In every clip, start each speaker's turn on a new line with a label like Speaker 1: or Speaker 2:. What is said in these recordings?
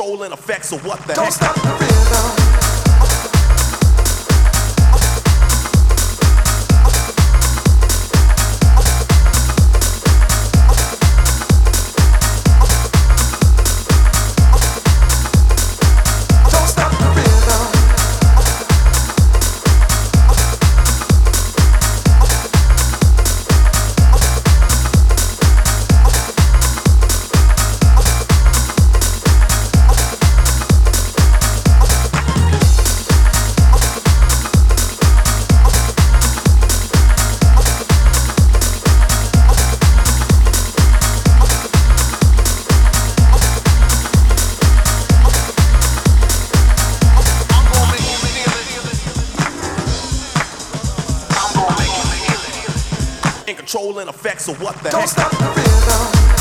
Speaker 1: So what the
Speaker 2: Don't
Speaker 1: heck?
Speaker 2: stop the rhythm.
Speaker 1: Controlling effects of what the
Speaker 2: Don't
Speaker 1: heck?
Speaker 2: stop the rhythm.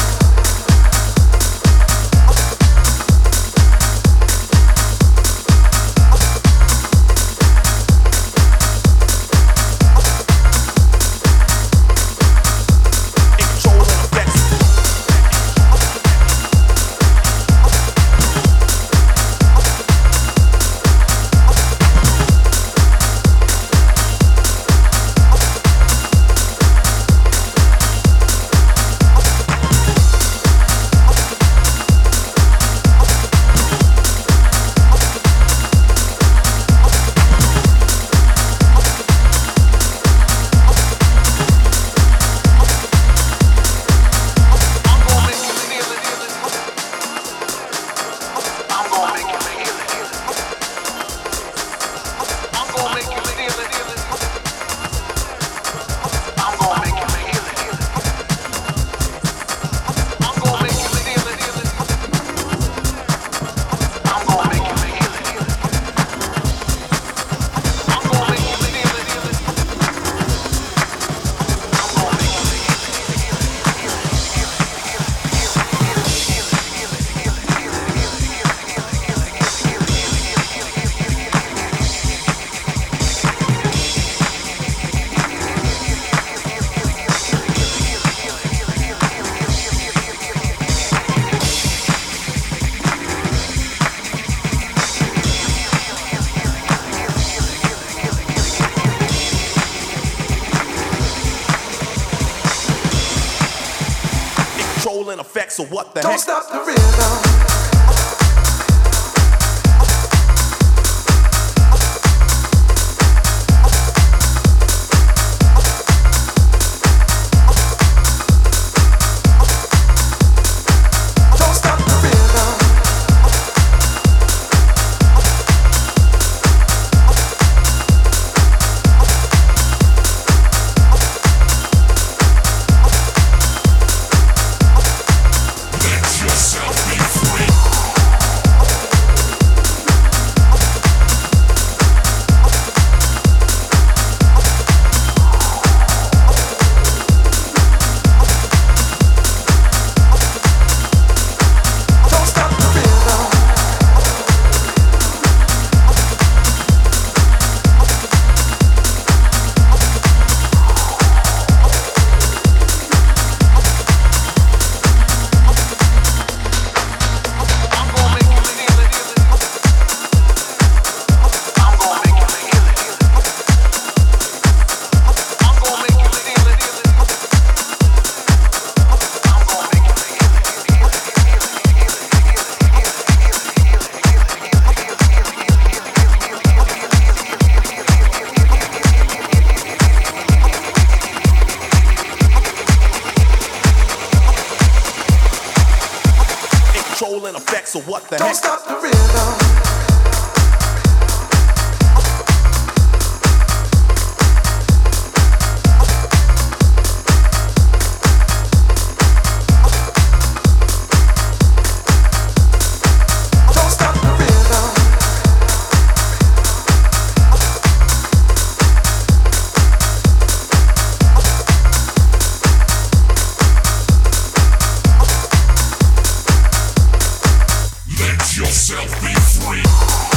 Speaker 1: So what the
Speaker 2: Don't
Speaker 1: heck?
Speaker 2: stop the rhythm.
Speaker 1: What the
Speaker 2: Don't
Speaker 1: heck?
Speaker 2: stop the rhythm.
Speaker 3: Yourself be free.